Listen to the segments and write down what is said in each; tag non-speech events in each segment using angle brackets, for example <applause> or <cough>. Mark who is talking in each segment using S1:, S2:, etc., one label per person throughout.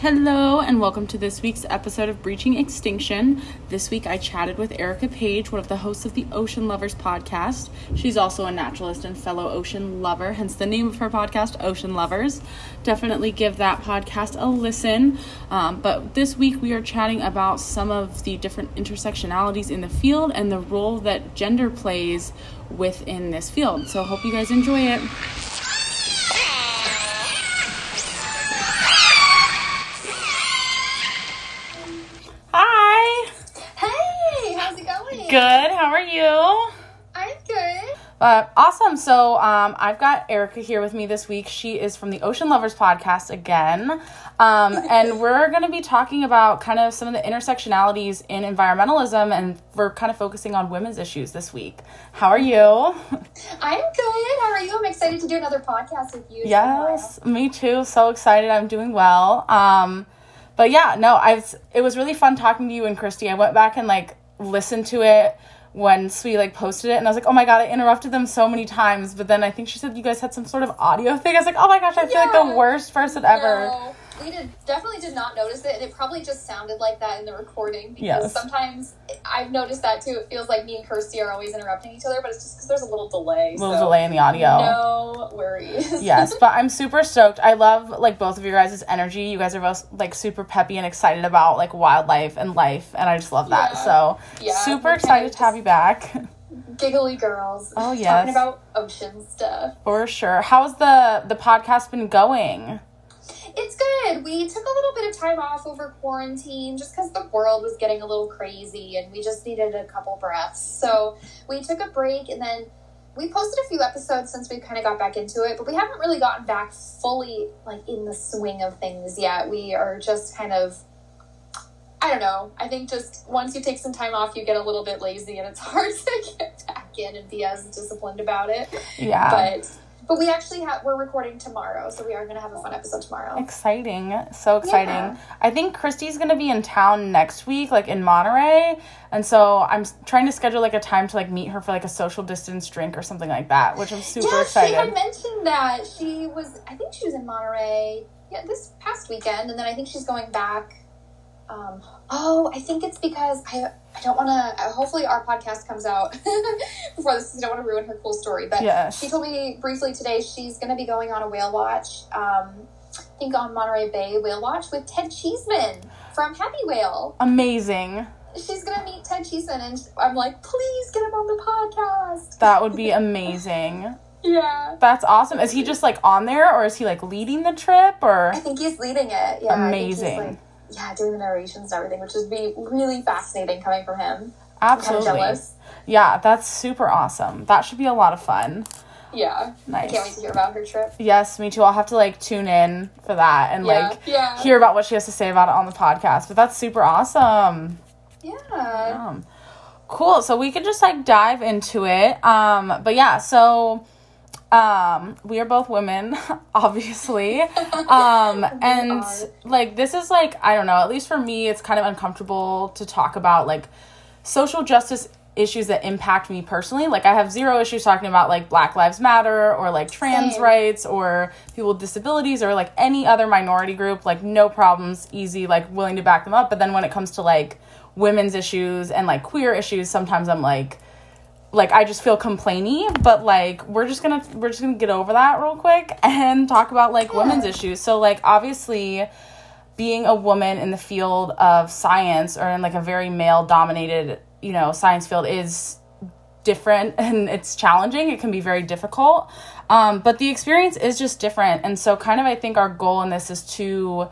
S1: Hello, and welcome to this week's episode of Breaching Extinction. This week I chatted with Erica Page, one of the hosts of the Ocean Lovers podcast. She's also a naturalist and fellow ocean lover, hence the name of her podcast, Ocean Lovers. Definitely give that podcast a listen. Um, but this week we are chatting about some of the different intersectionalities in the field and the role that gender plays within this field. So, hope you guys enjoy it. Good. How are you?
S2: I'm good.
S1: Uh, awesome. So um, I've got Erica here with me this week. She is from the Ocean Lovers podcast again. Um, <laughs> and we're going to be talking about kind of some of the intersectionalities in environmentalism, and we're kind of focusing on women's issues this week. How are you?
S2: I'm good. How are you? I'm excited to do another podcast with you.
S1: Yes, me too. So excited. I'm doing well. Um, but yeah, no, I've. It was really fun talking to you and Christy. I went back and like listened to it when Sweet like posted it, and I was like, oh my god, I interrupted them so many times. But then I think she said you guys had some sort of audio thing. I was like, oh my gosh, I feel like the worst person ever.
S2: No, we did definitely did not notice it, and it probably just sounded like that in the recording because
S1: Yes.
S2: sometimes I've noticed that too. It feels like me and Kirsty are always interrupting each other, but it's just because there's a little delay.
S1: A little
S2: so
S1: delay in the audio.
S2: No worries. <laughs>
S1: yes, but I'm super stoked. I love like both of your guys' energy. You guys are both like super peppy and excited about like wildlife and life, and I just love that.
S2: Yeah.
S1: So
S2: Yeah,
S1: super excited to have you back <laughs>
S2: Giggly girls.
S1: Oh, yes.
S2: Talking about ocean stuff.
S1: for sure. How's the the podcast been going?
S2: It's good. We took a little bit of time off over quarantine just because the world was getting a little crazy and we just needed a couple breaths. So we took a break and then we posted a few episodes since we kind of got back into it, but we haven't really gotten back fully like in the swing of things yet. We are just kind of I don't know. I think just once you take some time off, you get a little bit lazy and it's <laughs> hard to get back in and be as disciplined about it.
S1: Yeah.
S2: But but we actually have we're recording tomorrow, so we are going to have a fun episode tomorrow.
S1: Exciting. So exciting.
S2: Yeah.
S1: I think Christy's going to be in town next week, like in Monterey. And so I'm trying to schedule like a time to like meet her for like a social distance drink or something like that, which I'm super
S2: yeah,
S1: excited.
S2: she had mentioned that she was. I think she was in Monterey. Yeah, this past weekend, and then I think she's going back. Um, oh, I think it's because I I don't want to. Uh, hopefully, our podcast comes out <laughs> before this. I don't want to ruin her cool story, but
S1: Yes.
S2: she told me briefly today she's going to be going on a whale watch. Um, I think on Monterey Bay whale watch with Ted Cheeseman from Happywhale.
S1: Amazing.
S2: She's going to meet Ted Cheeseman, and I'm like, please get him on the podcast.
S1: That would be <laughs> amazing.
S2: Yeah.
S1: That's awesome. Is he just like on there or is he like leading the trip or
S2: I think he's leading it. Yeah, I think he's,
S1: Amazing.
S2: Yeah, doing the narrations and everything, which would be really fascinating coming from him. I'm kind of
S1: absolutely. Yeah, that's super awesome. That should be a lot of fun.
S2: Yeah, I
S1: Nice.
S2: can't wait to hear about her trip.
S1: Yes, me too. I'll have to like tune in for that and
S2: Yeah,
S1: like
S2: yeah.
S1: hear about what she has to say about it on the podcast. But that's super awesome.
S2: Yeah.
S1: Um, cool. So we can just like dive into it. Um, but yeah, so um, we are both women, <laughs> obviously. Um, <laughs> and like this is like I don't know. At least for me, it's kind of uncomfortable to talk about like social justice issues that impact me personally. Like I have zero issues talking about like Black Lives Matter or like trans
S2: Same.
S1: rights or people with disabilities or like any other minority group. Like no problems, easy, like willing to back them up. But then when it comes to like women's issues and like queer issues, sometimes I'm like like I just feel complainy, but like we're just gonna we're just gonna get over that real quick <laughs> and talk about like women's issues. So like obviously being a woman in the field of science or in like a very male dominated, you know, science field is different <laughs> and it's challenging. It can be very difficult. Um, but the experience is just different. And so kind of I think our goal in this is to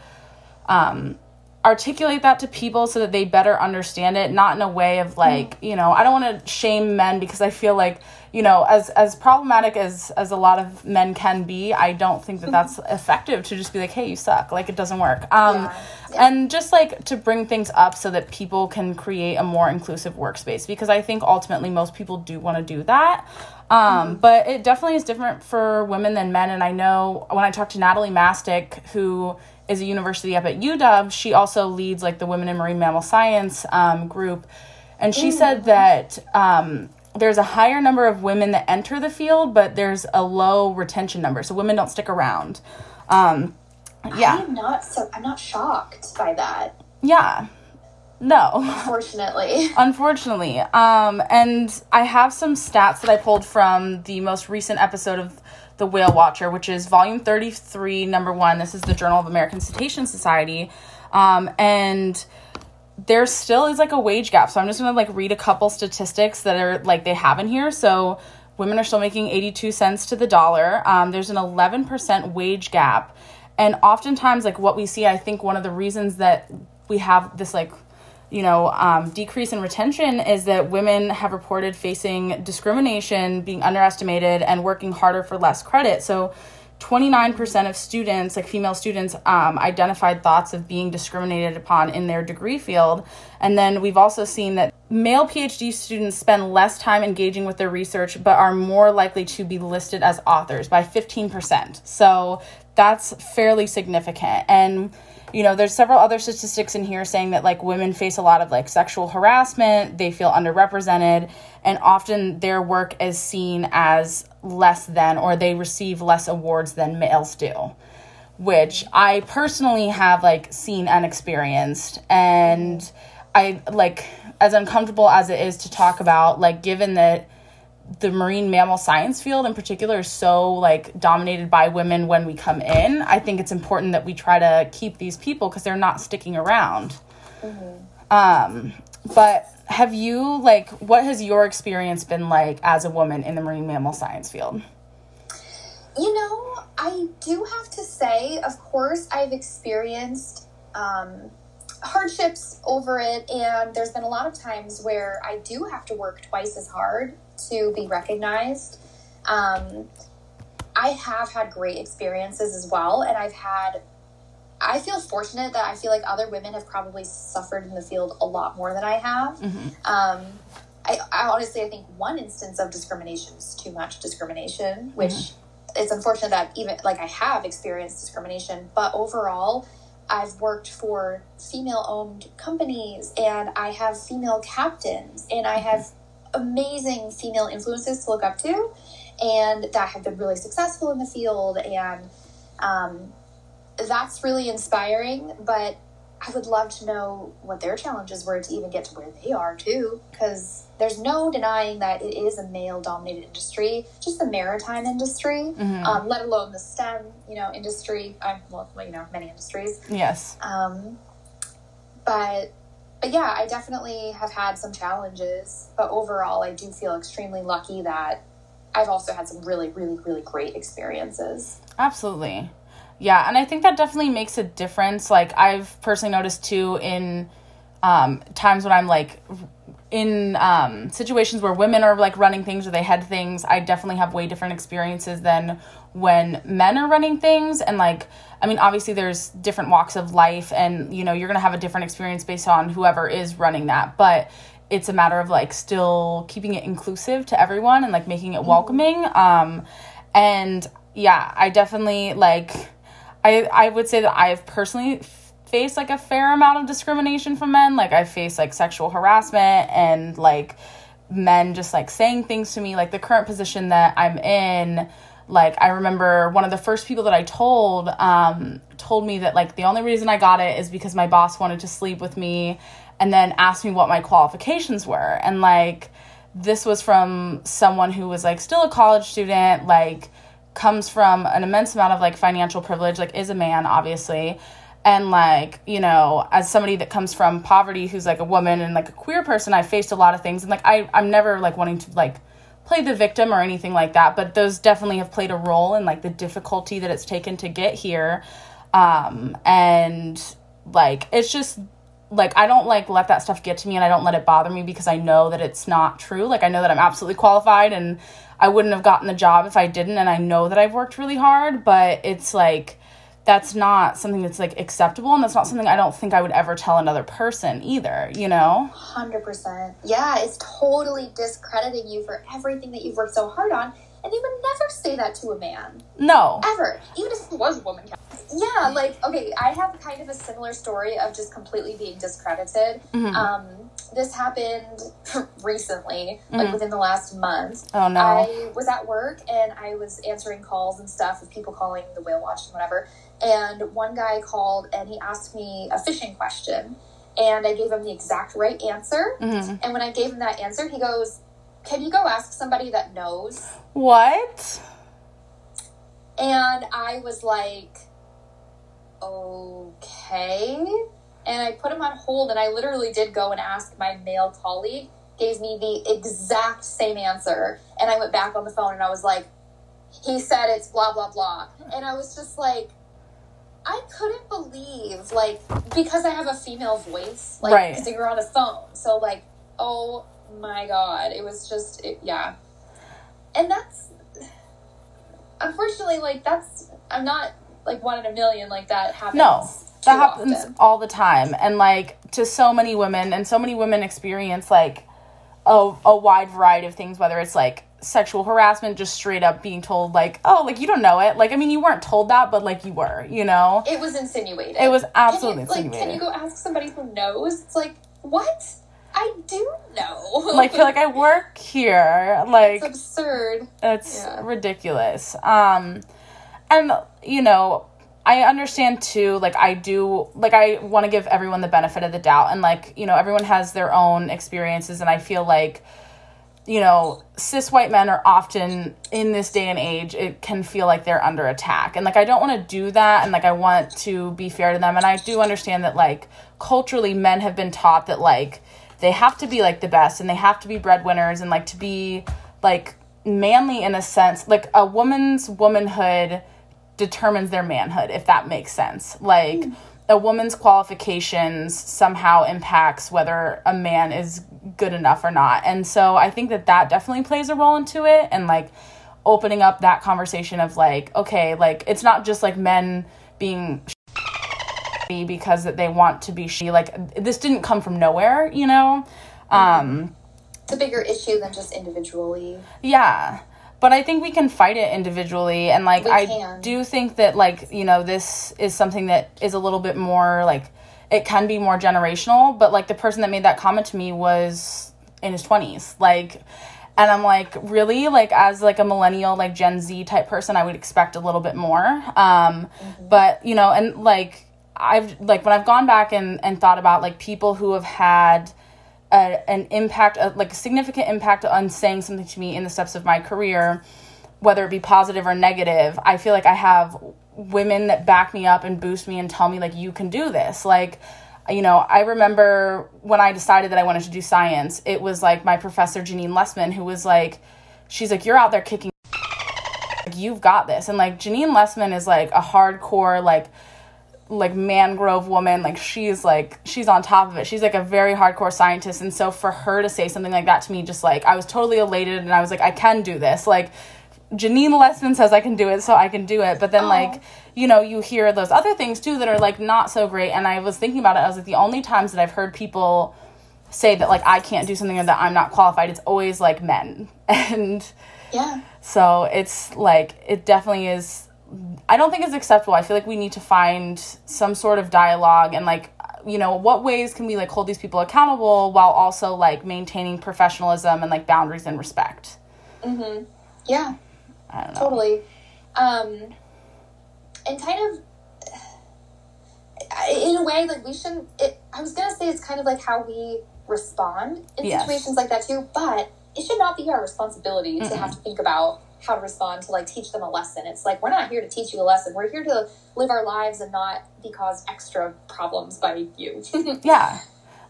S1: um articulate that to people so that they better understand it not in a way of like you know i don't want to shame men because i feel like you know as as problematic as as a lot of men can be i don't think that that's effective to just be like hey you suck. Like it doesn't work. Um
S2: Yeah. Yeah.
S1: and just like to bring things up so that people can create a more inclusive workspace because i think ultimately most people do want to do that. Um, but it definitely is different for women than men and i know when i talked to Natalie Mastick who is a university up at uw she also leads like the women in marine mammal science um, group and she said that um, there's a higher number of women that enter the field but there's a low retention number so women don't stick around um, Yeah.
S2: I'm not so I'm not shocked by that,
S1: Yeah. No.
S2: unfortunately. <laughs>
S1: Unfortunately. Um, and I have some stats that I pulled from the most recent episode of The Whale Watcher, which is volume 33, number one. This is the Journal of American Cetacean Society. Um, and there still is like a wage gap. So I'm just gonna like read a couple statistics that are like they have in here. So women are still making 82 cents to the dollar. Um, there's an 11% wage gap. And oftentimes, like what we see, I think one of the reasons that we have this like you know, um, decrease in retention is that women have reported facing discrimination, being underestimated, and working harder for less credit. So, 29% of students, like female students, um, identified thoughts of being discriminated upon in their degree field. And then we've also seen that male PhD students spend less time engaging with their research, but are more likely to be listed as authors by 15%. So, that's fairly significant. And you know there's several other statistics in here saying that like women face a lot of like sexual harassment they feel underrepresented and often their work is seen as less than or they receive less awards than males do which i personally have like seen and experienced. And i like as uncomfortable as it is to talk about like given that the marine mammal science field in particular is so like dominated by women when we come in i think it's important that we try to keep these people because they're not sticking around. Um but have you like what has your experience been like as a woman in the marine mammal science field?
S2: You know, I do have to say, of course, I've experienced um, hardships over it, and there's been a lot of times where I do have to work twice as hard to be recognized. Um, I have had great experiences as well, and I've had. I feel fortunate that I feel like other women have probably suffered in the field a lot more than I have. Um, I, I honestly, I think one instance of discrimination is too much discrimination, which it's unfortunate that even like I have experienced discrimination, but overall, I've worked for female owned companies and I have female captains and I have amazing female influences to look up to and that have been really successful in the field. And um, that's really inspiring but i would love to know what their challenges were to even get to where they are too because there's no denying that it is a male dominated industry just the maritime industry um, let alone the stem you know industry. Um, well you know many industries.
S1: Yes.
S2: Um, but yeah, I definitely have had some challenges. But overall, I do feel extremely lucky that I've also had some really, really, really great experiences.
S1: Absolutely. Yeah, and I think that definitely makes a difference. Like I've personally noticed too in um, times when I'm like in um, situations where women are like running things or they head things, I definitely have way different experiences than when men are running things. And like, I mean, obviously there's different walks of life, and you know, you're gonna have a different experience based on whoever is running that. But it's a matter of like still keeping it inclusive to everyone and like making it welcoming. Um, and yeah, I definitely like. I I would say that I've personally faced like a fair amount of discrimination from men. Like I face like sexual harassment and like men just like saying things to me. Like the current position that I'm in, like I remember one of the first people that I told um, told me that like the only reason I got it is because my boss wanted to sleep with me, and then asked me what my qualifications were. And like this was from someone who was like still a college student, like comes from an immense amount of like financial privilege, like is a man, obviously. And like, you know, as somebody that comes from poverty who's like a woman and like a queer person, I faced a lot of things. And like I I'm never like wanting to like play the victim or anything like that, but those definitely have played a role in like the difficulty that it's taken to get here. Um and like it's just like I don't like let that stuff get to me and I don't let it bother me because I know that it's not true. Like I know that I'm absolutely qualified and I wouldn't have gotten the job if I didn't and I know that I've worked really hard, but it's like that's not something that's like acceptable and that's not something I don't think I would ever tell another person either, you know?
S2: 100%. Yeah, it's totally discrediting you for everything that you've worked so hard on. And they would never say that to a man.
S1: No.
S2: Ever. Even if it was a woman. Yeah, like, okay, I have kind of a similar story of just completely being discredited.
S1: Mhm.
S2: Um, this happened <laughs> recently, like
S1: Mhm.
S2: within the last month.
S1: Oh no.
S2: I was at work and I was answering calls and stuff with people calling the whale watch and whatever. And one guy called and he asked me a fishing question and I gave him the exact right answer.
S1: Mhm.
S2: And when I gave him that answer, he goes, "Can you go ask somebody that knows?"
S1: What?
S2: And I was like, "Okay." And I put him on hold and I literally did go and ask my male colleague, gave me the exact same answer. And I went back on the phone and I was like, "He said it's blah blah blah." And I was just like I couldn't believe, like, because I have a female voice, like,
S1: Right.
S2: because you're on a phone. So, like, oh my god, it was just, it, yeah. And that's, unfortunately, like, that's, I'm not, like, one in a million, like, that happens.
S1: No, that happens
S2: often.
S1: all the time and like to so many women and so many women experience like a, a wide variety of things whether it's like sexual harassment just straight up being told like oh like you don't know it like i mean you weren't told that but like you were you know
S2: It was insinuated.
S1: it was absolutely
S2: you, like, can you go ask somebody who knows? It's like, what? I do know.
S1: like feel like i work here like
S2: it's absurd.
S1: It's
S2: Yeah.
S1: ridiculous. Um, and you know, I understand too. Like I do. Like I want to give everyone the benefit of the doubt, and like you know, everyone has their own experiences, and I feel like you know, cis white men are often in this day and age, it can feel like they're under attack. And like, I don't want to do that. And like, I want to be fair to them. And I do understand that, like, culturally, men have been taught that, like, they have to be like the best and they have to be breadwinners and like to be like manly in a sense. Like, a woman's womanhood determines their manhood, if that makes sense. Like, hmm. a woman's qualifications somehow impacts whether a man is good enough or not. And so I think that that definitely plays a role into it and like opening up that conversation of like okay, like it's not just like men being because that they want to be she like this didn't come from nowhere, you know. Um
S2: It's a bigger issue than just individually.
S1: yeah. But I think we can fight it individually and like
S2: We
S1: I
S2: can.
S1: do think that like, you know, this is something that is a little bit more like it can be more generational, but like the person that made that comment to me was in his 20s. Like and I'm like, really? Like as like a millennial like Gen Z type person, I would expect a little bit more. Um but, you know, and like I've like when I've gone back and and thought about like people who have had a, an impact, a, like a significant impact on saying something to me in the steps of my career, whether it be positive or negative. I feel like I have women that back me up and boost me and tell me like you can do this. Like, you know, I remember when I decided that I wanted to do science, it was like my professor Janine Lessman who was like, she's like, you're out there kicking. <laughs> Like, you've got this, and like Janine Lessman is like a hardcore like like mangrove woman like she's like she's on top of it she's like a very hardcore scientist and so for her to say something like that to me just like i was totally elated and i was like i can do this like Janine Lessman says i can do it so i can do it but then like you know you hear those other things too that are like not so great and i was thinking about it i was like the only times that i've heard people say that like i can't do something or that i'm not qualified it's always like men <laughs> and
S2: Yeah.
S1: so it's like it definitely is I don't think it's acceptable. I feel like we need to find some sort of dialogue and like you know, what ways can we like hold these people accountable while also like maintaining professionalism and like boundaries and respect. Mm-hmm.
S2: Yeah.
S1: I don't know.
S2: Totally. Um, and kind of, in a way, like we shouldn't. It, I was gonna say it's kind of like how we respond in
S1: Yes.
S2: situations like that too, but it should not be our responsibility to have to think about how to respond to like teach them a lesson. It's like we're not here to teach you a lesson. We're here to live our lives and not be caused extra problems by you. <laughs>
S1: Yeah.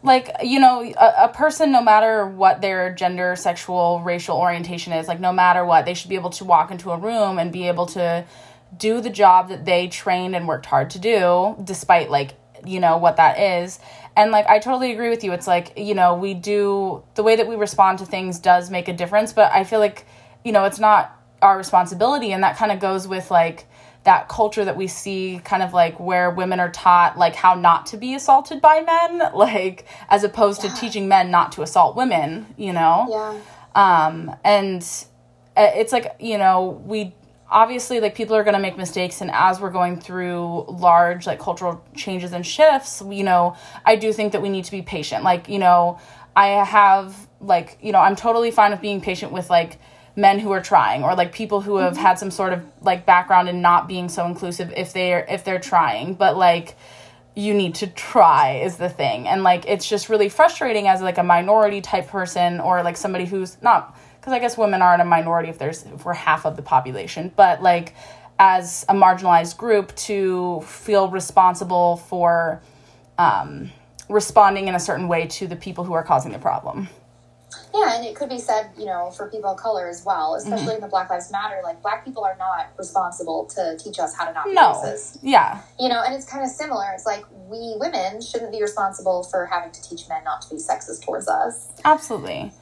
S1: Like, you know, a, a person, no matter what their gender, sexual, racial orientation is, like, no matter what, they should be able to walk into a room and be able to do the job that they trained and worked hard to do, despite, like, you know, what that is. And, like, I totally agree with you. It's like, you know, we do, the way that we respond to things does make a difference, but I feel like, you know, it's not our responsibility. And that kind of goes with, like, that culture that we see kind of like where women are taught like how not to be assaulted by men <laughs> like as opposed to teaching men not to assault women you know?
S2: Yeah.
S1: um and uh, it's like you know we obviously like people are going to make mistakes and as we're going through large like cultural changes and shifts you know i do think that we need to be patient. Like you know i have like you know i'm totally fine with being patient with like men who are trying or like people who have had some sort of like background in not being so inclusive if they're if they're trying. But like you need to try is the thing. And like it's just really frustrating as like a minority type person or like somebody who's not because i guess women aren't a minority if there's if we're half of the population. But like as a marginalized group to feel responsible for um, responding in a certain way to the people who are causing the problem
S2: Yeah, and it could be said, you know, for people of color as well, especially mm-hmm. in the Black Lives Matter. Like, black people are not responsible to teach us how to not be
S1: no
S2: racist.
S1: yeah
S2: You know, and it's kind of similar. It's like we women shouldn't be responsible for having to teach men not to be sexist towards us.
S1: Absolutely.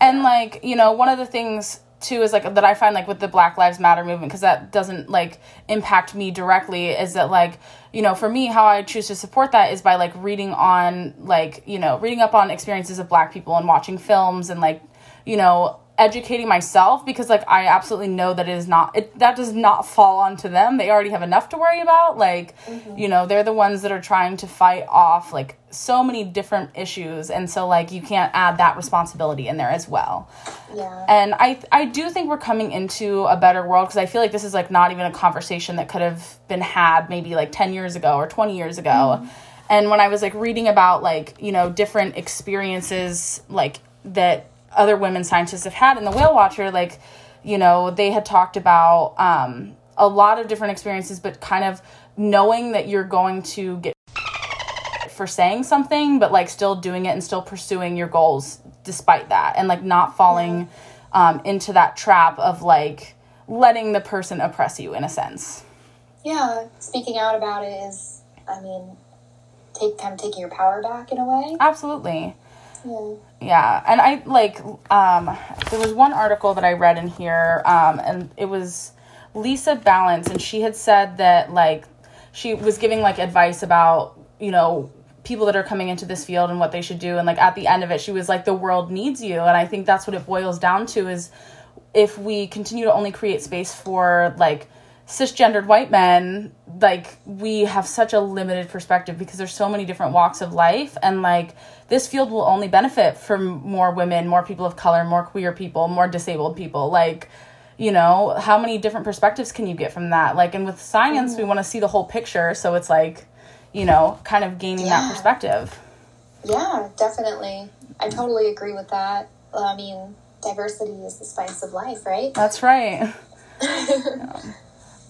S1: And like, you know, one of the things too is like that I find like with the Black Lives Matter movement because that doesn't like impact me directly is that like, you know, for me how I choose to support that is by like reading on like, you know, reading up on experiences of black people and watching films and like, you know, educating myself because like I absolutely know that it is not it that does not fall onto them. They already have enough to worry about. Like, mm-hmm. you know, they're the ones that are trying to fight off like so many different issues and so like you can't add that responsibility in there as well.
S2: Yeah.
S1: And I I do think we're coming into a better world because I feel like this is like not even a conversation that could have been had maybe like 10 years ago or 20 years ago. Mm-hmm. And when I was like reading about like, you know, different experiences like that other women scientists have had in the whale watcher like, you know, they had talked about um a lot of different experiences but kind of knowing that you're going to get for saying something but like still doing it and still pursuing your goals despite that and like not falling um, into that trap of like letting the person oppress you in a sense
S2: Yeah. Speaking out about it is, I mean, take kind of taking your power back in a way.
S1: absolutely
S2: Yeah.
S1: yeah and i like um there was one article that i read in here um and it was Lisa Ballance and she had said that like she was giving like advice about you know people that are coming into this field and what they should do and like at the end of it she was like the world needs you and i think that's what it boils down to is if we continue to only create space for like cisgendered white men like we have such a limited perspective because there's so many different walks of life and like this field will only benefit from more women more people of color more queer people more disabled people. Like you know how many different perspectives can you get from that? Like and with science we mm. want to see the whole picture so it's like you know kind of gaining that perspective.
S2: Yeah, definitely. I totally agree with that. Well, I mean, diversity is the spice of life, right?
S1: that's right <laughs>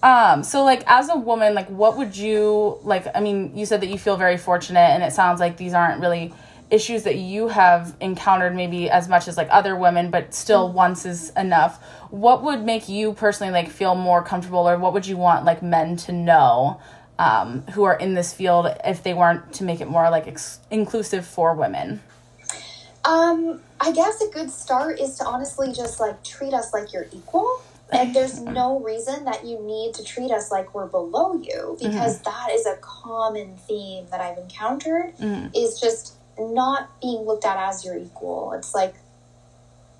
S1: Um, so like as a woman, like what would you like I mean, you said that you feel very fortunate and it sounds like these aren't really issues that you have encountered maybe as much as like other women, but still once is enough. What would make you personally like feel more comfortable or what would you want like men to know um, who are in this field if they weren't to make it more like ex- inclusive for women?
S2: Um, I guess a good start is to honestly just like treat us like you're equal. And there's no reason that you need to treat us like we're below you because that is a common theme that I've encountered is just not being looked at as your equal. It's like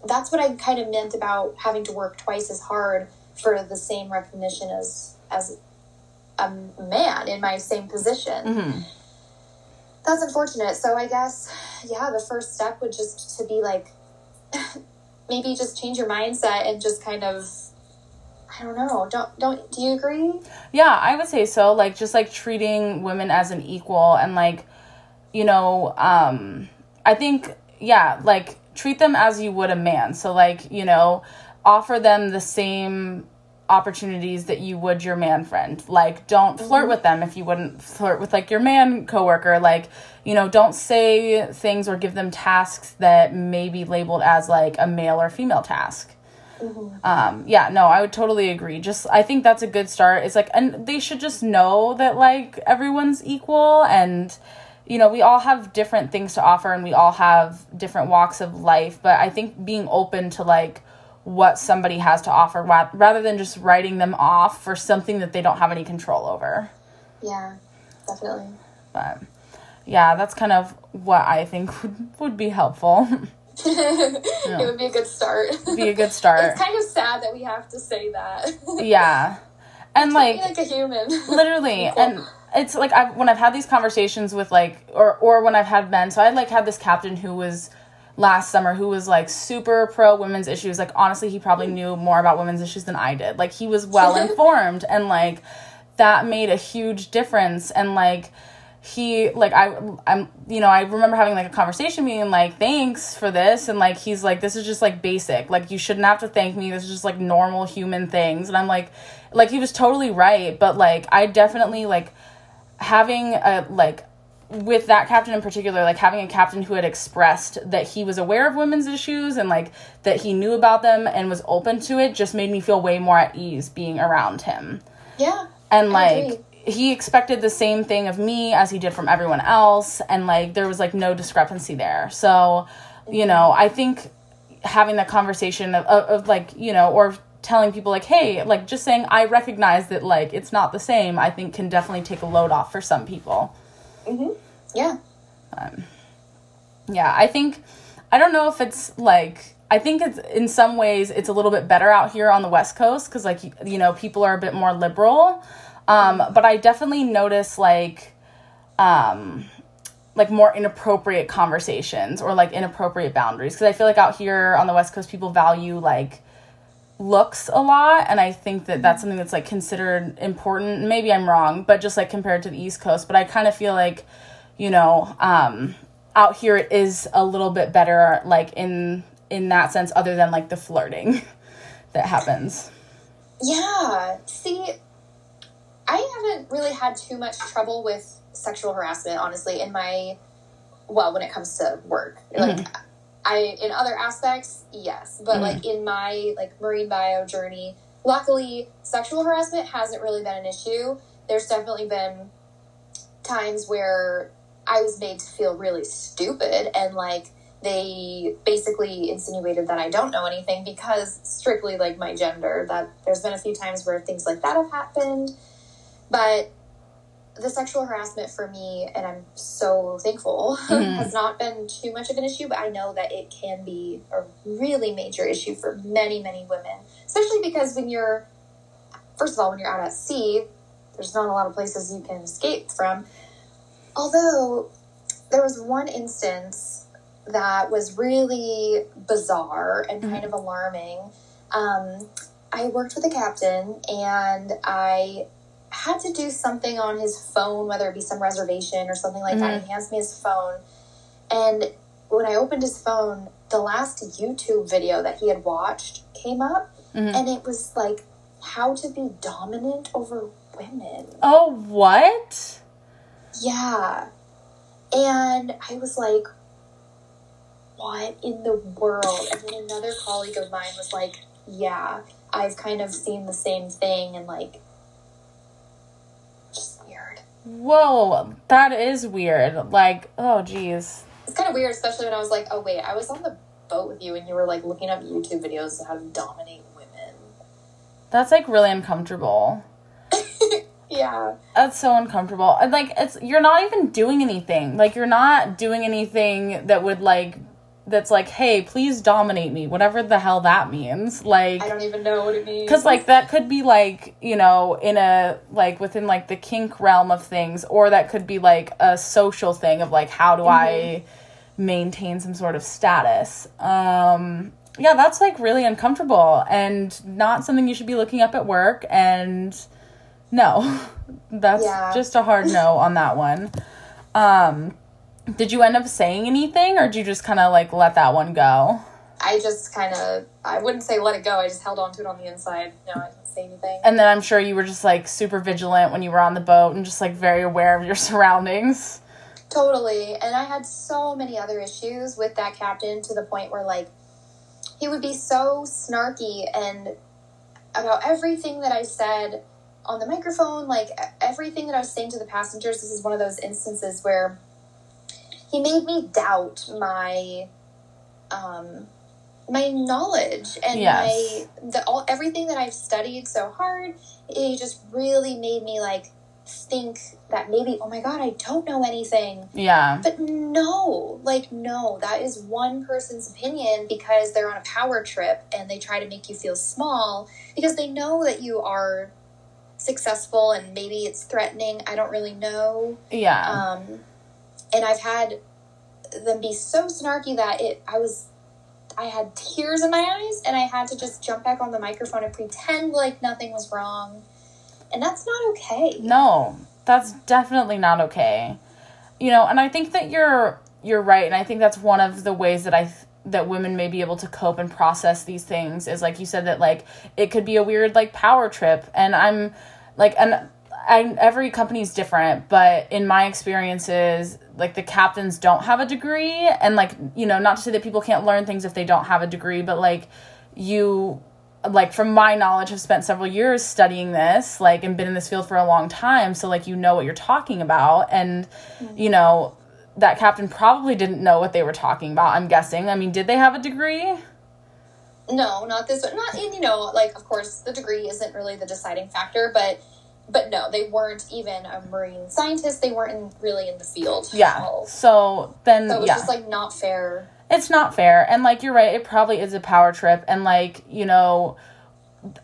S2: that's what I kind of meant about having to work twice as hard for the same recognition as as a man in my same position
S1: Mm-hmm.
S2: that's unfortunate. So I guess, yeah, the first step would just to be like, <laughs> maybe just change your mindset and just kind of, I don't know. Don't don't do you agree?
S1: Yeah, I would say so. Like just like treating women as an equal and like you know, um I think yeah, like treat them as you would a man. So like, you know, offer them the same opportunities that you would your man friend. Like don't flirt with them if you wouldn't flirt with like your man coworker. Like, you know, don't say things or give them tasks that may be labeled as like a male or female task um yeah no i would totally agree. Just i think that's a good start. It's like and they should just know that like everyone's equal and you know we all have different things to offer and we all have different walks of life but i think being open to like what somebody has to offer ra- rather than just writing them off for something that they don't have any control over.
S2: Yeah, definitely.
S1: but yeah that's kind of what i think <laughs> would, would be helpful <laughs> <laughs>
S2: It would be a good start.
S1: be a good start
S2: it's kind of sad that we have to say that. <laughs>
S1: yeah and like
S2: like a human. <laughs>
S1: literally and it's like I've, when i've had these conversations with like or or when i've had men so i like had this captain who was last summer who was like super pro women's issues. Like honestly, he probably mm. knew more about women's issues than I did. Like he was well informed and like that made a huge difference and like he like I I'm you know I remember having like a conversation being like thanks for this and like he's like this is just like basic like you shouldn't have to thank me this is just like normal human things and I'm like like he was totally right but like I definitely like having a like with that captain in particular like having a captain who had expressed that he was aware of women's issues and like that he knew about them and was open to it just made me feel way more at ease being around him
S2: Yeah.
S1: and like. He expected the same thing of me as he did from everyone else and like there was like no discrepancy there so you know i think having that conversation of, of, of like you know or telling people like hey like just saying i recognize that like it's not the same i think can definitely take a load off for some people mm-hmm.
S2: Yeah.
S1: yeah i think i don't know if it's like i think it's in some ways it's a little bit better out here on the west coast because like you know people are a bit more liberal um but i definitely notice like um like more inappropriate conversations or like inappropriate boundaries. Because i feel like out here on the west coast people value like looks a lot and i think that that's something that's like considered important. Maybe i'm wrong but just like compared to the east coast but i kind of feel like you know um out here it is a little bit better like in in that sense other than like the flirting <laughs> that happens.
S2: Yeah. See, I haven't really had too much trouble with sexual harassment, honestly, in my well, when it comes to work. Like I in other aspects, yes. But
S1: Mhm.
S2: like in my like marine bio journey, luckily sexual harassment hasn't really been an issue. There's definitely been times where I was made to feel really stupid and like they basically insinuated that I don't know anything because strictly like my gender. That there's been a few times where things like that have happened, but the sexual harassment for me, and I'm so thankful, <laughs>
S1: Mhm.
S2: has not been too much of an issue. But I know that it can be a really major issue for many, many women, especially because when you're, first of all, when you're out at sea, there's not a lot of places you can escape from. Although there was one instance that was really bizarre and kind of alarming. Um, I worked with a captain and I had to do something on his phone, whether it be some reservation or something like that. He hands me his phone. And when I opened his phone, the last YouTube video that he had watched came up
S1: Mhm.
S2: and it was like how to be dominant over women.
S1: oh what
S2: Yeah. And I was like, what in the world? And then another colleague of mine was like, yeah, I've kind of seen the same thing and like.
S1: Whoa that is weird like oh geez
S2: It's kind of weird, especially when I was like, oh, wait, I was on the boat with you and you were like looking up YouTube videos of how to dominate women.
S1: that's like really uncomfortable <laughs>
S2: Yeah.
S1: That's so uncomfortable. And like it's you're not even doing anything. Like you're not doing anything that would like that's like, "Hey, please dominate me." Whatever the hell that means. Like
S2: I don't even know what it means.
S1: cuz like that could be like, you know, in a like within like the kink realm of things or that could be like a social thing of like how do I maintain some sort of status. Um yeah, that's like really uncomfortable and not something you should be looking up at work and no. <laughs> That's
S2: Yeah.
S1: just a hard no on that one. Um did you end up saying anything or did you just kind of like let that one go?
S2: I just kind of, I wouldn't say let it go. I just held on to it on the inside. No, I didn't say anything.
S1: And then I'm sure you were just like super vigilant when you were on the boat and just like very aware of your <laughs> surroundings.
S2: Totally. And I had so many other issues with that captain to the point where, like, he would be so snarky and about everything that I said on the microphone, like, everything that I was saying to the passengers. This is one of those instances where he made me doubt my. Um, my knowledge and
S1: Yes.
S2: my the all everything that I've studied so hard, it just really made me like think that maybe oh my god I don't know anything
S1: Yeah.
S2: but no, like, no, that is one person's opinion because they're on a power trip and they try to make you feel small because they know that you are successful and maybe it's threatening. I don't really know.
S1: Yeah.
S2: Um, and I've had them be so snarky that it I was I had tears in my eyes and I had to just jump back on the microphone and pretend like nothing was wrong. And that's not okay.
S1: No, that's definitely not okay. You know, and I think that you're you're right and I think that's one of the ways that I th- that women may be able to cope and process these things is like you said that like it could be a weird like power trip and I'm like and I, every company's different, but in my experiences, like the captains don't have a degree, and like you know, not to say that people can't learn things if they don't have a degree, but like you, like from my knowledge, have spent several years studying this, like and been in this field for a long time, so like you know what you're talking about, and mm-hmm. you know that captain probably didn't know what they were talking about. I'm guessing. I mean, did they have a degree?
S2: No, not this. Not in you know, like of course the degree isn't really the deciding factor, but but no, they weren't even a marine scientist. They weren't in, really in the field.
S1: Yeah. So then,
S2: so it was
S1: yeah.
S2: just like not fair.
S1: It's not fair, and like you're right, it probably is a power trip, and like you know.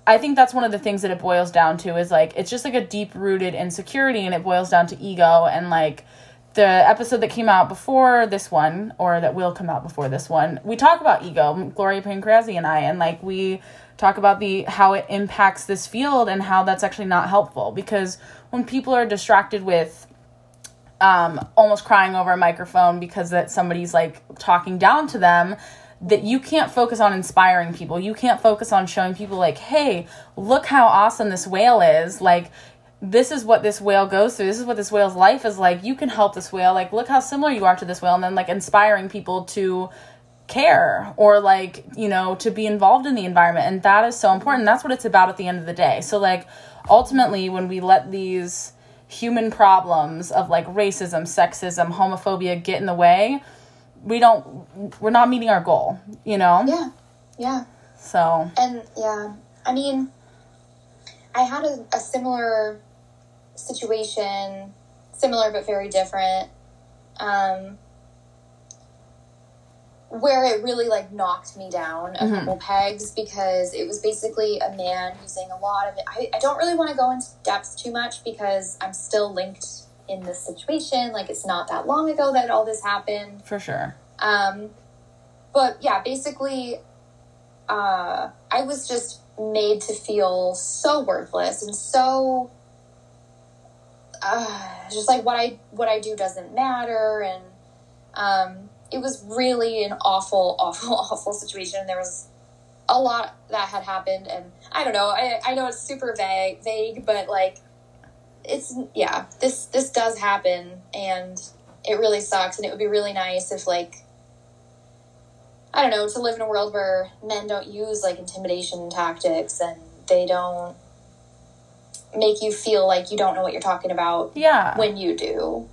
S1: I think that's one of the things that it boils down to is like it's just like a deep rooted insecurity and it boils down to ego and like the episode that came out before this one or that will come out before this one we talk about ego gloria pancrazzi and i and like we talk about the how it impacts this field and how that's actually not helpful. Because when people are distracted with um, almost crying over a microphone because that somebody's like talking down to them that you can't focus on inspiring people. You can't focus on showing people like hey look how awesome this whale is. Like this is what this whale goes through. This is what this whale's life is like. You can help this whale. Like look how similar you are to this whale. And then like inspiring people to care or like you know to be involved in the environment and that is so important. That's what it's about at the end of the day. So like ultimately when we let these human problems of like racism sexism homophobia get in the way we don't we're not meeting our goal you know?
S2: Yeah yeah.
S1: So.
S2: And yeah i mean i had a, a similar situation similar but very different. Um where it really like knocked me down a mm-hmm. couple pegs because it was basically a man using a lot of it. I, I don't really want to go into depth too much because I'm still linked in this situation. Like it's not that long ago that all this happened.
S1: For sure.
S2: Um, but yeah, basically, uh, I was just made to feel so worthless and so uh, just like what I what I do doesn't matter and um, it was really an awful, <laughs> awful, awful situation. There was a lot that had happened, and I don't know. I, I know it's super vague, vague, but like, it's yeah. This this does happen, and it really sucks. And it would be really nice if like, I don't know, to live in a world where men don't use like intimidation tactics and they don't make you feel like you don't know what you're talking about.
S1: Yeah.
S2: When you do.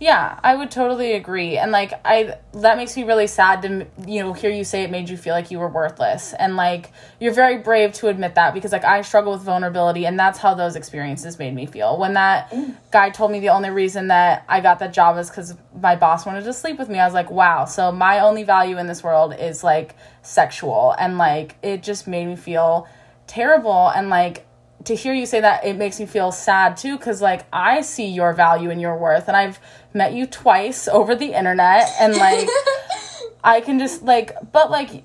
S1: Yeah, I would totally agree. And like I that makes me really sad to you know hear you say it made you feel like you were worthless. And like you're very brave to admit that because like I struggle with vulnerability and that's how those experiences made me feel. When that mm. guy told me the only reason that I got that job is cuz my boss wanted to sleep with me. I was like, "Wow, so my only value in this world is like sexual." And like it just made me feel terrible and like to hear you say that it makes me feel sad too because like i see your value and your worth and i've met you twice over the internet and like <laughs> i can just like but like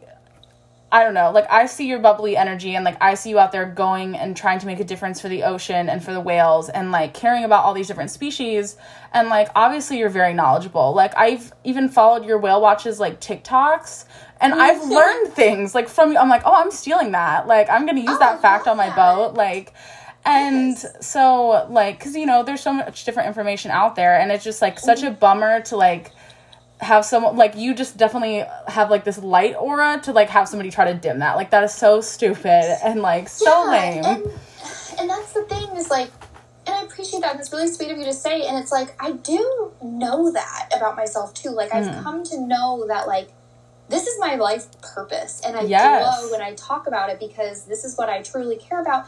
S1: i don't know like i see your bubbly energy and like i see you out there going and trying to make a difference for the ocean and for the whales and like caring about all these different species and like obviously you're very knowledgeable. Like i've even followed your whale watches like tiktoks and I've learned things like from you. I'm like, oh, I'm stealing that. Like, I'm gonna use oh, that fact on my that. boat. Like, and yes. so like, cause you know, there's so much different information out there, and it's just like such a bummer to like have someone like you just definitely have like this light aura to like have somebody try to dim that. Like that is so stupid and like so yeah, lame.
S2: And, and that's the thing is like and I appreciate that. It's really sweet of you to say. And it's like, I do know that about myself too. Like, I've mm. come to know that, like, this is my life purpose and i yes. glow when i talk about it because this is what i truly care about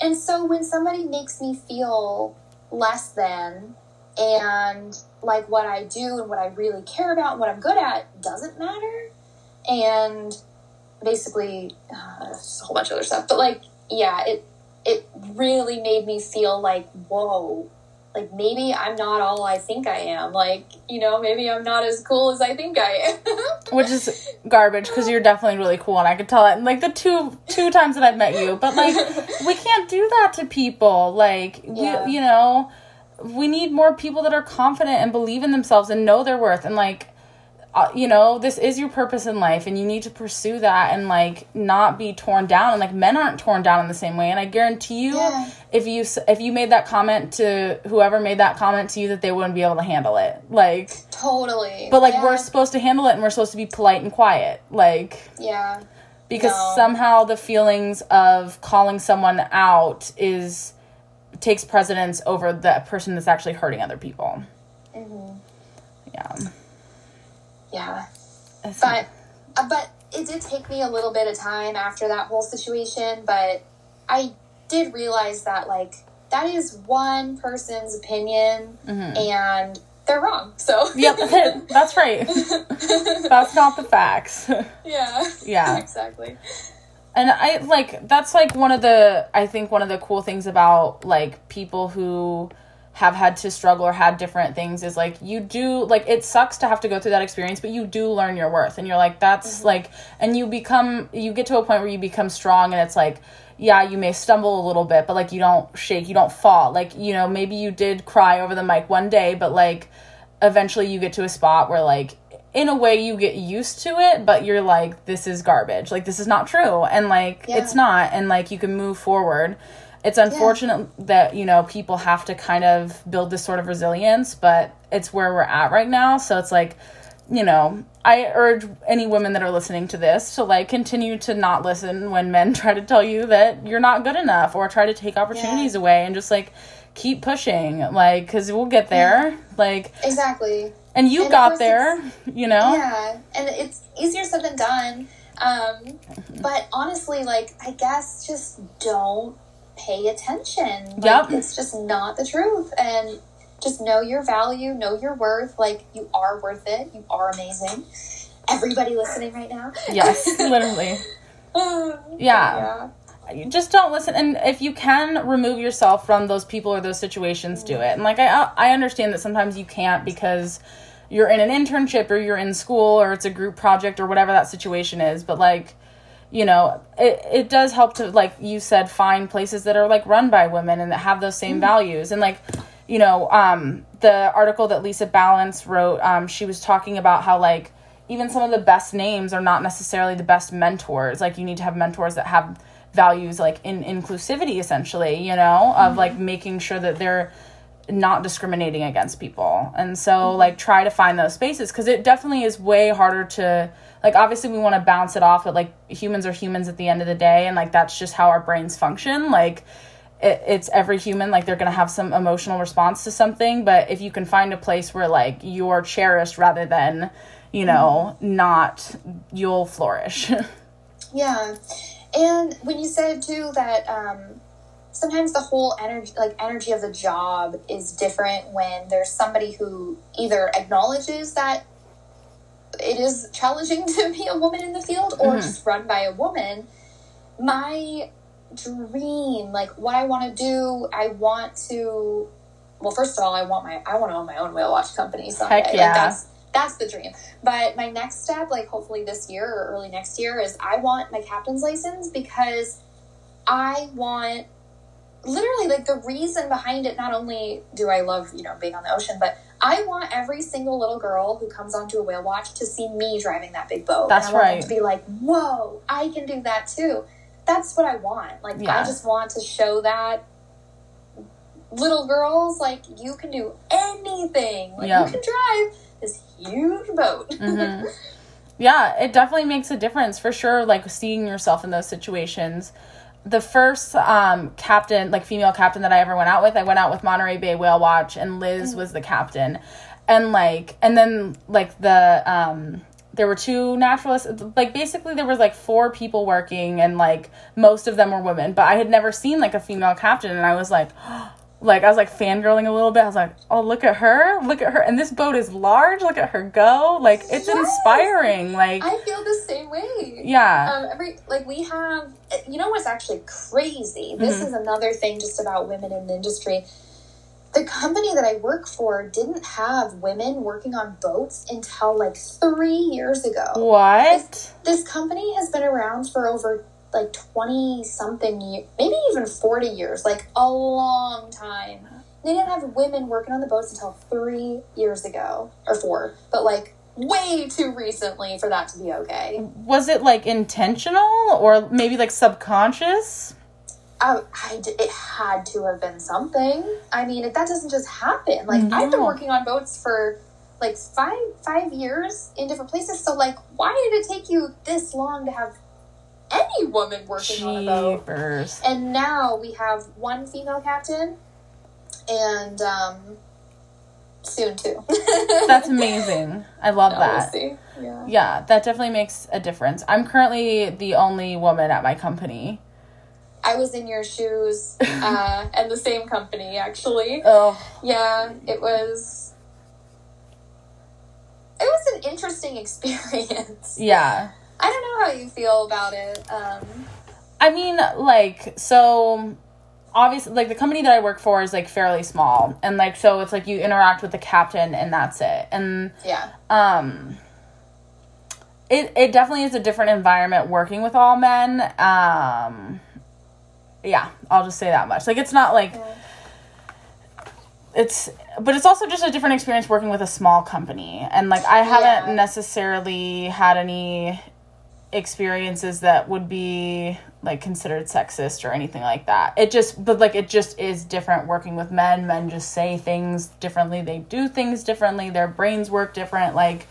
S2: and so when somebody makes me feel less than and like what i do and what i really care about and what i'm good at doesn't matter and basically uh, a whole bunch of other stuff but like yeah it it really made me feel like whoa like maybe I'm not all I think I am. Like, you know, maybe I'm not as cool as I think I am. <laughs>
S1: which is garbage because you're definitely really cool and i could tell that in like the two two times that i've met you but like <laughs> we can't do that to people like
S2: Yeah.
S1: you, you know we need more people that are confident and believe in themselves and know their worth and like uh, you know this is your purpose in life and you need to pursue that and like not be torn down and like men aren't torn down in the same way and i guarantee you
S2: Yeah.
S1: if you if you made that comment to whoever made that comment to you that they wouldn't be able to handle it like
S2: totally.
S1: but like
S2: yeah.
S1: we're supposed to handle it and we're supposed to be polite and quiet like
S2: Yeah.
S1: because
S2: No.
S1: somehow the feelings of calling someone out is takes precedence over the person that's actually hurting other people.
S2: hmm
S1: Yeah.
S2: Yeah.
S1: It's-
S2: But uh, but it did take me a little bit of time after that whole situation, but I did realize that like that is one person's opinion
S1: Mhm.
S2: and they're wrong. So
S1: Yep, <laughs> that's right. That's not the facts. <laughs>
S2: yeah.
S1: Yeah.
S2: Exactly.
S1: and I like that's like one of the I think one of the cool things about like people who have had to struggle or had different things is like you do like it sucks to have to go through that experience but you do learn your worth. And you're like that's mm-hmm. like and you become you get to a point where you become strong and it's like yeah you may stumble a little bit but like you don't shake you don't fall. Like you know maybe you did cry over the mic one day but like eventually you get to a spot where like in a way you get used to it but you're like this is garbage. Like this is not true. And like
S2: Yeah.
S1: it's not. And like you can move forward it's unfortunate that you know people have to kind of build this sort of resilience but it's where we're at right now. So it's like you know i urge any women that are listening to this to like continue to not listen when men <laughs> try to tell you that you're not good enough or try to take opportunities away and just like keep pushing like because we'll get there. Like
S2: Exactly.
S1: and you
S2: And
S1: got there you know?
S2: Yeah, and it's easier said than done. Um, but honestly, like I guess just don't pay attention. Like,
S1: Yep.
S2: it's just not the truth, and just know your value, know your worth. Like you are worth it. You are amazing. Everybody listening right now.
S1: yes <laughs> literally Yeah. you just don't listen and if you can remove yourself from those people or those situations do it and like i i understand that sometimes you can't because you're in an internship or you're in school or it's a group project or whatever that situation is but like you know it, it does help to like you said find places that are like run by women and that have those same values. And like you know um the article that Lisa Ballance wrote um she was talking about how like even some of the best names are not necessarily the best mentors. Like you need to have mentors that have values like in inclusivity essentially you know of like making sure that they're not discriminating against people. And so like try to find those spaces because it definitely is way harder to like obviously we want to bounce it off but like humans are humans at the end of the day and like that's just how our brains function. Like it, it's every human like they're gonna have some emotional response to something but if you can find a place where like you're cherished rather than you know not you'll flourish. <laughs>
S2: Yeah. And when you said too that um, sometimes the whole energy, like energy of the job, is different when there's somebody who either acknowledges that it is challenging <laughs> to be a woman in the field or
S1: Mhm.
S2: just run by a woman. My dream, like what I want to do, I want to. Well, first of all, I want my I want to own my own whale watch company someday.
S1: Heck yeah.
S2: Like that's that's the dream. But my next step, like hopefully this year or early next year, is I want my captain's license because I want literally like the reason behind it. Not only do I love you know being on the ocean, but I want every single little girl who comes onto a whale watch to see me driving that big boat.
S1: That's
S2: and I want them
S1: right.
S2: to be like, whoa, I can do that too. That's what I want. Like
S1: Yeah.
S2: I just want to show that little girls like you can do anything. Like
S1: Yeah.
S2: you can drive this huge boat. <laughs>
S1: Mhm. Yeah, it definitely makes a difference for sure. Like seeing yourself in those situations. The first um, captain, like female captain that I ever went out with, I went out with Monterey Bay Whale Watch, and Liz was the captain. And like, and then like the um, there were two naturalists. Like basically, there was like four people working, and like most of them were women. But I had never seen like a female captain, and I was like. Like I was like fangirling a little bit. I was like, "Oh, look at her! Look at her!" And this boat is large. Look at her go! Like it's
S2: Yes!
S1: inspiring. Like
S2: I feel the same way.
S1: yeah,
S2: Um, every like we have, you know what's actually crazy? This
S1: Mhm.
S2: is another thing just about women in the industry. the company that I work for didn't have women working on boats until like three years ago.
S1: What?
S2: This company has been around for over like 20 something years, maybe even 40 years, like a long time. They didn't have women working on the boats until three years ago, or four, but like way too recently for that to be okay.
S1: Was it like intentional or maybe like subconscious?
S2: I, I it had to have been something. I mean, it, that doesn't just happen. Like I've been working on boats for like five five years in different places. So like, why did it take you this long to have any woman working on a boat? And now we have one female captain, and um, soon two. <laughs>
S1: That's amazing. I love
S2: No, we'll
S1: that.
S2: see. Yeah.
S1: Yeah, that definitely makes a difference. I'm currently the only woman at my company.
S2: I was in your shoes, <laughs> uh, and the same company actually.
S1: Oh,
S2: Yeah, it was. It was an interesting <laughs> experience.
S1: yeah.
S2: I don't know how you feel about it. Um,
S1: I mean, like, so obviously, like, the company that I work for is like fairly small, and like, so it's like you interact with the captain, and that's it. And
S2: yeah,
S1: um, it it definitely is a different environment working with all men. Um, yeah, I'll just say that much. Like, it's not like it's but it's also just a different experience working with a small company and like i haven't
S2: Yeah.
S1: necessarily had any experiences that would be like considered sexist or anything like that. It just but like it just is different working with men. Men just say things differently. They do things differently. Their brains work different. Like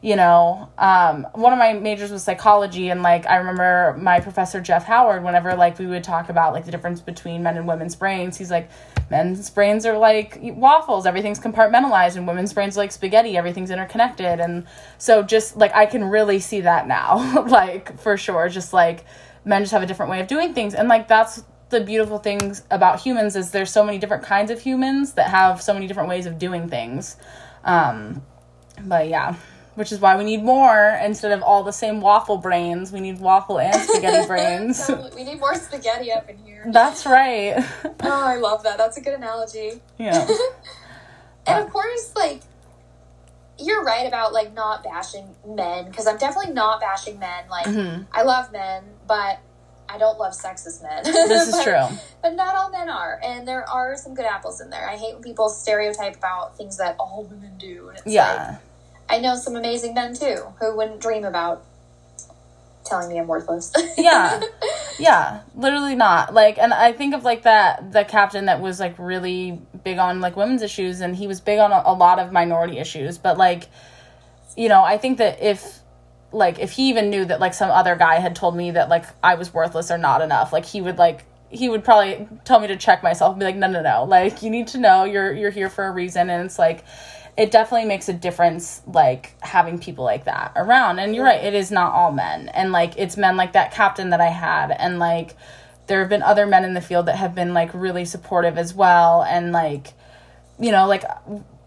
S1: you know um, one of my majors was psychology and like i remember my professor jeff howard whenever like we would talk about like the difference between men and women's brains he's like men's brains are like waffles. Everything's compartmentalized and women's brains like spaghetti. Everything's interconnected. And so just like i can really see that now <laughs> like for sure. Just like men just have a different way of doing things. And like that's the beautiful things about humans is there's so many different kinds of humans that have so many different ways of doing things. Um but yeah which is why we need more instead of all the same waffle brains we need waffle and spaghetti <laughs> brains
S2: we need more spaghetti up in here.
S1: that's right <laughs>
S2: Oh, I love that. That's a good analogy.
S1: yeah <laughs>
S2: And of course, like you're right about like not bashing men because I'm definitely not bashing men. Like
S1: Mhm.
S2: I love men, but I don't love sexist men.
S1: this is
S2: But-
S1: true
S2: But not all men are, and there are some good apples in there. I hate when people stereotype about things that all women do. And it's like,
S1: yeah
S2: I know some amazing men too who wouldn't dream about telling me I'm worthless.
S1: yeah. <laughs> Yeah literally not. Like and i think of like that the captain that was like really big on like women's issues and he was big on a, a lot of minority issues. But like you know i think that if like if he even knew that like some other guy had told me that like i was worthless or not enough like he would like he would probably tell me to check myself and be like no no no. Like you need to know. You're you're here for a reason. And it's like it definitely makes a difference like having people like that around. And you're right it is not all men. And like it's men like that captain that i had. And like there have been other men in the field that have been like really supportive as well. And like you know like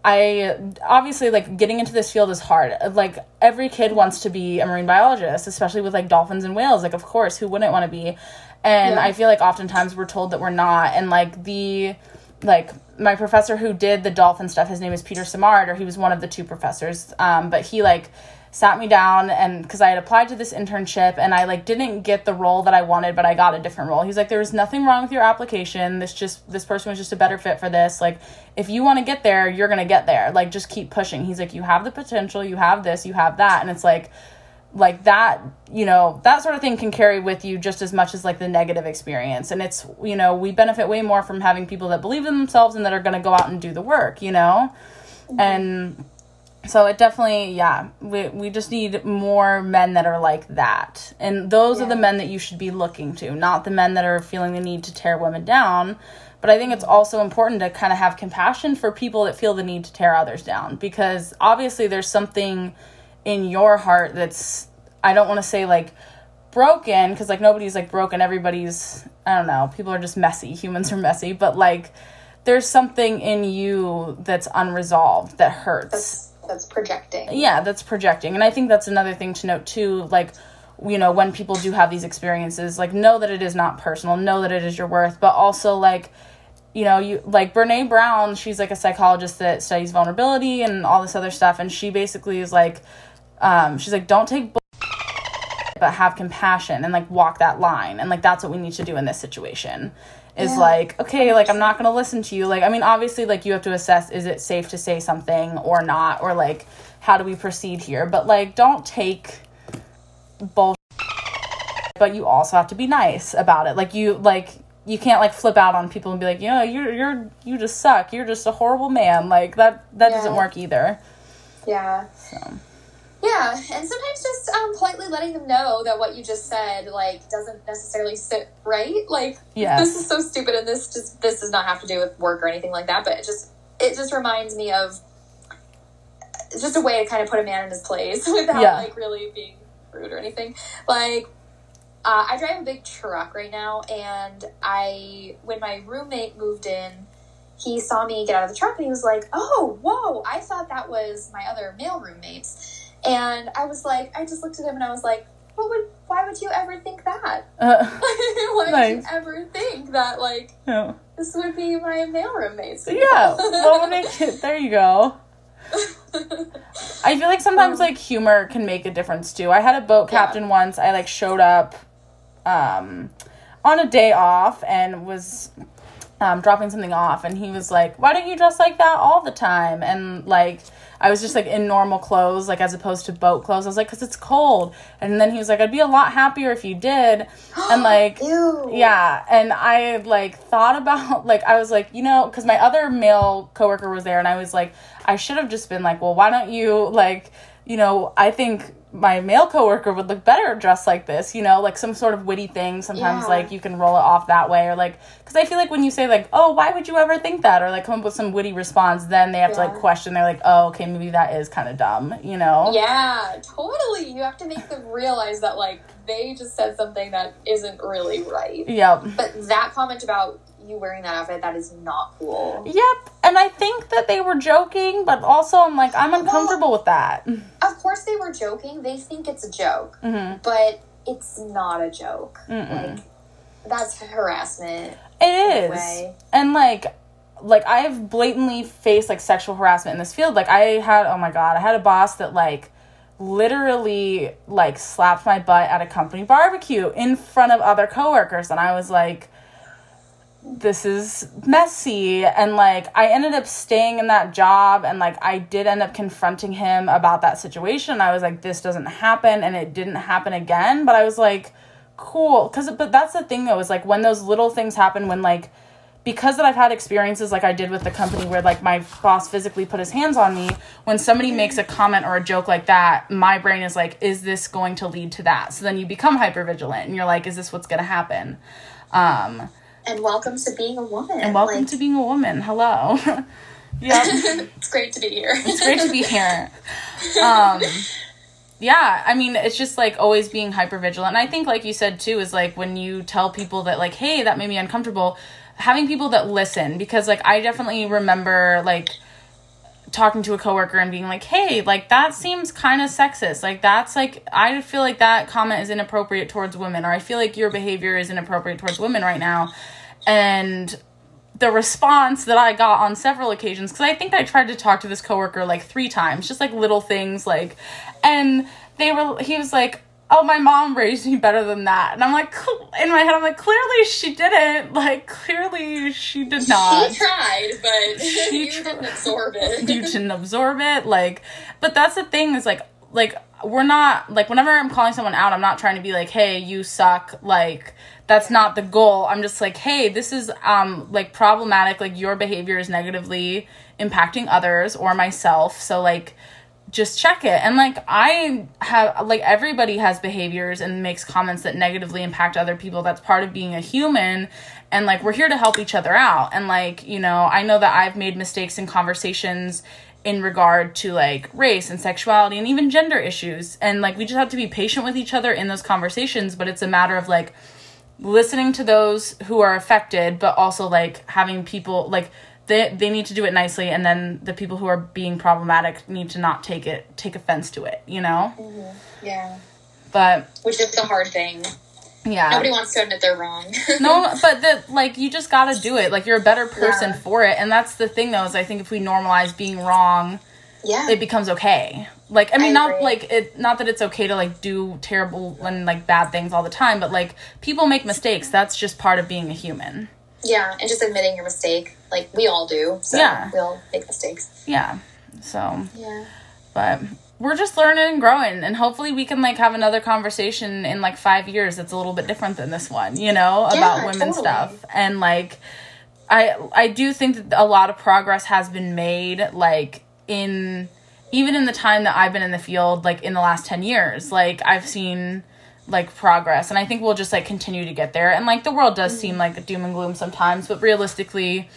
S1: i obviously like getting into this field is hard. Like every kid wants to be a marine biologist especially with like dolphins and whales. Like of course who wouldn't want to be? And
S2: Yeah.
S1: i feel like oftentimes we're told that we're not. And like the like my professor who did the dolphin stuff his name is peter samard or he was one of the two professors. Um, but he like sat me down and because i had applied to this internship and i like didn't get the role that i wanted but i got a different role. He's like there was nothing wrong with your application. This just this person was just a better fit for this. Like if you want to get there you're gonna get there. Like just keep pushing. He's like you have the potential. You have this. You have that. And it's like like that you know that sort of thing can carry with you just as much as like the negative experience. And it's you know we benefit way more from having people that believe in themselves and that are going to go out and do the work you know? And so it definitely yeah we, we just need more men that are like that. And those are the men that you should be looking to not the men that are feeling the need to tear women down. But i think it's also important to kind of have compassion for people that feel the need to tear others down because obviously there's something in your heart that's i don't want to say like broken because like nobody's like broken everybody's i don't know people are just messy <laughs> humans are messy but like there's something in you that's unresolved that hurts
S2: that's that's projecting.
S1: yeah that's projecting and i think that's another thing to note too like you know when people do have these experiences like know that it is not personal know that it is your worth but also like you know, you like Brene Brown, she's like a psychologist that studies vulnerability and all this other stuff. And she basically is like, um, she's like, don't take but have compassion and like walk that line. And like, that's what we need to do in this situation is
S2: Yeah.
S1: like, okay, like I'm not going to listen to you. Like, I mean, obviously, like you have to assess is it safe to say something or not, or like, how do we proceed here? But like, don't take bullshit but you also have to be nice about it. Like you like you can't like flip out on people and be like, "Yeah, you're you're you just suck. You're just a horrible man." Like that that doesn't work either.
S2: Yeah.
S1: So,
S2: Yeah, and sometimes just um, politely letting them know that what you just said like doesn't necessarily sit right. Like <laughs> this is so stupid, and this just this does not have to do with work or anything like that. But it just it just reminds me of it's just a way to kind of put a man in his place <laughs> without
S1: Yeah.
S2: like really being rude or anything. Like uh, I drive a big truck right now, and I when my roommate moved in, he saw me get out of the truck and he was like, "Oh, whoa! I thought that was my other male roommates." And I was like, I just looked at him and I was like, "What would? Why would you ever think that? <laughs>
S1: uh,
S2: why would you ever think that like
S1: yeah.
S2: this would be my male roommates?"
S1: Yeah. What would make it? There you go. I feel like sometimes
S2: Um,
S1: like humor can make a difference too. I had a boat
S2: Yeah.
S1: captain once. I like showed up um on a day off and was um dropping something off and he was like, "Why don't you dress like that all the time?" And like I was just like in normal clothes like as opposed to boat clothes. I was like, "Cuz it's cold." And then he was like, "I'd be a lot happier if you did." And <gasps> like yeah, and I like thought about <laughs> like I was like, you know, because my other male coworker was there, and I was like, I should have just been like, well, why don't you like, you know, I think my male coworker would look better dressed like this, you know, like some sort of witty thing. Sometimes
S2: Yeah.
S1: like you can roll it off that way, or like, because I feel like when you say like, oh, why would you ever think that, or like come up with some witty response, then they have to like question. They're like, oh, okay, maybe that is kind of dumb, you know?
S2: Yeah, totally. You have to make them realize that like they just said something that isn't really right.
S1: Yep.
S2: But that comment about you wearing that outfit, that is not cool.
S1: Yep. And I think that they were joking, but also I'm like, I'm uncomfortable with that.
S2: Of course they were joking. They think it's a joke.
S1: hmm
S2: But it's not a joke.
S1: Mm-mm.
S2: Like that's harassment.
S1: It is. And like like I've blatantly faced like sexual harassment in this field. Like I had oh my god, I had a boss that like literally like slapped my butt at a company barbecue in front of other coworkers and I was like this is messy and like I ended up staying in that job and like I did end up confronting him about that situation. I was like this doesn't happen and it didn't happen again, but I was like cool cuz but that's the thing though is like when those little things happen when like because that I've had experiences like I did with the company where like my boss physically put his hands on me, when somebody makes a comment or a joke like that, my brain is like, is this going to lead to that? So then you become hyper vigilant and you're like, is this what's gonna happen? Um
S2: And welcome to being a woman.
S1: and welcome
S2: Like,
S1: to being a woman. Hello. <laughs> yeah. <laughs>
S2: it's great to be here.
S1: It's great to be here. Um yeah, I mean, it's just like always being hyper vigilant. And I think, like you said too, is like when you tell people that, like, hey, that made me uncomfortable, having people that listen. Because, like, I definitely remember, like, talking to a coworker and being like, hey, like, that seems kind of sexist. Like, that's like, I feel like that comment is inappropriate towards women, or I feel like your behavior is inappropriate towards women right now. And the response that I got on several occasions because I think I tried to talk to this coworker like three times, just like little things like, and they were he was like, "Oh, my mom raised me better than that," and I'm like, in my head, I'm like, clearly she didn't, like clearly she did not.
S2: She tried, but
S1: She <laughs>
S2: you didn't absorb it.
S1: you didn't absorb it like but that's the thing is like like we're not like whenever i'm calling someone out i'm not trying to be like hey you suck like that's not the goal i'm just like hey this is um like problematic like your behavior is negatively impacting others or myself so like just check it. And like i have like everybody has behaviors and makes comments that negatively impact other people. That's part of being a human. And like we're here to help each other out. And like you know i know that i've made mistakes in conversations in regard to like race and sexuality and even gender issues. And like we just have to be patient with each other in those conversations. But it's a matter of like listening to those who are affected but also like having people like they they need to do it nicely and then the people who are being problematic need to not take it take offense to it you know mm-hmm.
S2: yeah.
S1: but
S2: Which is the hard thing.
S1: Yeah.
S2: Nobody wants to admit they're wrong. <laughs>
S1: no, but the like you just gotta do it. Like you're a better person
S2: Yeah.
S1: for it, and that's the thing though. Is I think if we normalize being wrong,
S2: yeah.
S1: it becomes okay. Like I mean,
S2: I
S1: not
S2: agree.
S1: like it. Not that it's okay to like do terrible and like bad things all the time, but like people make mistakes. That's just part of being a human.
S2: yeah, and just admitting your mistake. Like we all do. So
S1: Yeah.
S2: we all make mistakes.
S1: Yeah. So,
S2: Yeah.
S1: but we're just learning and growing, and hopefully we can like have another conversation in like five years that's a little bit different than this one. You know, about women
S2: totally.
S1: stuff and like. I I do think that a lot of progress has been made like in even in the time that I've been in the field like in the last 10 years like I've seen like progress and I think we'll just like continue to get there and like the world does mm-hmm. seem like doom and gloom sometimes but realistically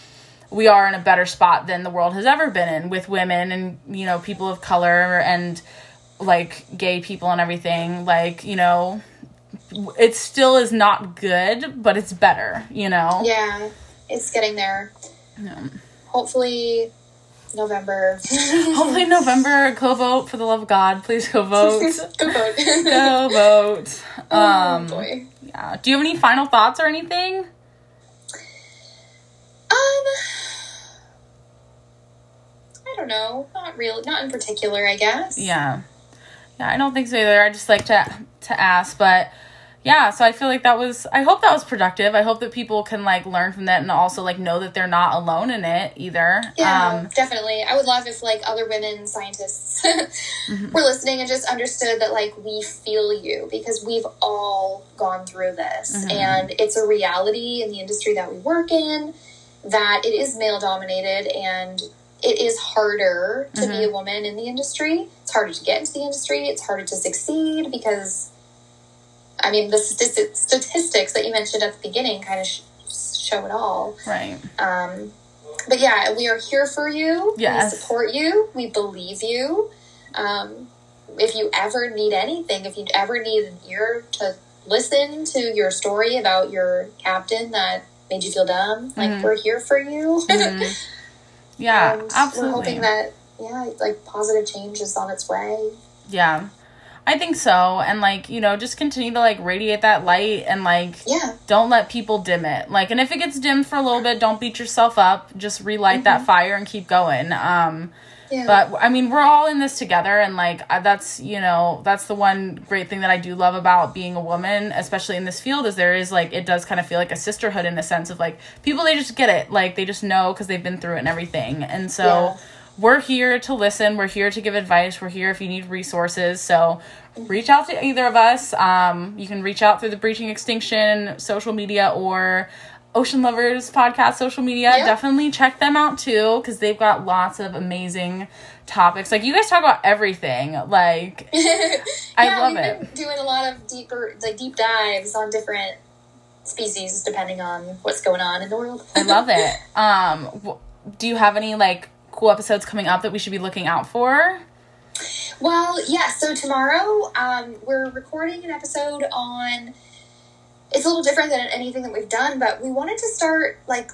S1: we are in a better spot than the world has ever been in with women and you know people of color and like gay people and everything like you know it still is not good but it's better you know
S2: Yeah. It's getting there.
S1: Yeah.
S2: Hopefully November. <laughs>
S1: Hopefully November, go vote for the love of God. Please go vote. <laughs>
S2: Go vote. <laughs>
S1: go vote. Um,
S2: oh boy.
S1: yeah. Do you have any final thoughts or anything?
S2: Um, don't know. Not real. Not in particular. I guess.
S1: Yeah. Yeah, I don't think so either. I just like to to ask, but yeah, so I feel like that was I hope that was productive. I hope that people can like learn from that and also like know that they're not alone in it either.
S2: Yeah,
S1: Um
S2: definitely. I would love if like other women scientists <laughs>
S1: Mm-hmm.
S2: were listening and just understood that like we feel you because we've all gone through this
S1: Mm-hmm.
S2: and it's a reality in the industry that we work in that it is male dominated and it is harder to
S1: Mm-hmm.
S2: be a woman in the industry. It's harder to get into the industry. It's harder to succeed because I mean the statistics, statistics that you mentioned at the beginning kind of sh- show it all.
S1: right.
S2: Um, but yeah, we are here for you.
S1: Yes.
S2: We support you. We believe you. Um, if you ever need anything, if you ever need an ear to listen to your story about your captain that made you feel dumb, like
S1: Mhm.
S2: we're here for you. <laughs>
S1: Mhm. Yeah,
S2: and
S1: absolutely.
S2: We're hoping that yeah, like positive change is on its way.
S1: Yeah. I think so. And like, you know, just continue to like radiate that light and like
S2: Yeah,
S1: don't let people dim it. Like and if it gets dimmed for a little bit, don't beat yourself up. Just relight that fire and keep going. Um
S2: yeah.
S1: but I mean, we're all in this together and like that's, you know, that's the one great thing that I do love about being a woman, especially in this field is there is like it does kind of feel like a sisterhood in the sense of like people they just get it. Like they just know cuz they've been through it and everything. And so
S2: Yeah.
S1: we're here to listen. We're here to give advice. We're here if you need resources. So reach out to either of us. Um, you can reach out through the Breaching Extinction social media or Ocean Lovers podcast social media.
S2: Yeah.
S1: Definitely check them out too because they've got lots of amazing topics. Like you guys talk about everything. Like <laughs> I love it.
S2: been doing a lot of deeper, like deep dives on different species depending on what's going on in the world.
S1: I love it. <laughs> Um, do you have any like cool episodes coming up that we should be looking out for?
S2: Well, yeah. So tomorrow, um, we're recording an episode on. It's a little different than anything that we've done, but we wanted to start like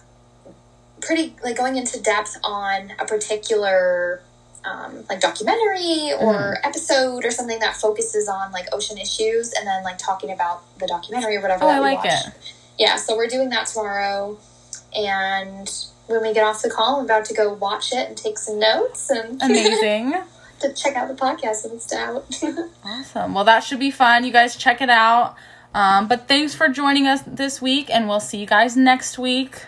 S2: pretty like going into depth on a particular um, like documentary or episode or something that focuses on like ocean issues, and then like talking about the documentary or whatever.
S1: Oh,
S2: that
S1: I
S2: we
S1: like
S2: watched.
S1: it.
S2: Yeah, so we're doing that tomorrow, and when we get off the call, I'm about to go watch it and take some notes and <laughs>
S1: Amazing.
S2: to check out the podcast when it's out. <laughs>
S1: Awesome. Well, that should be fun. You guys check it out. Um, but thanks for joining us this week, and we'll see you guys next week.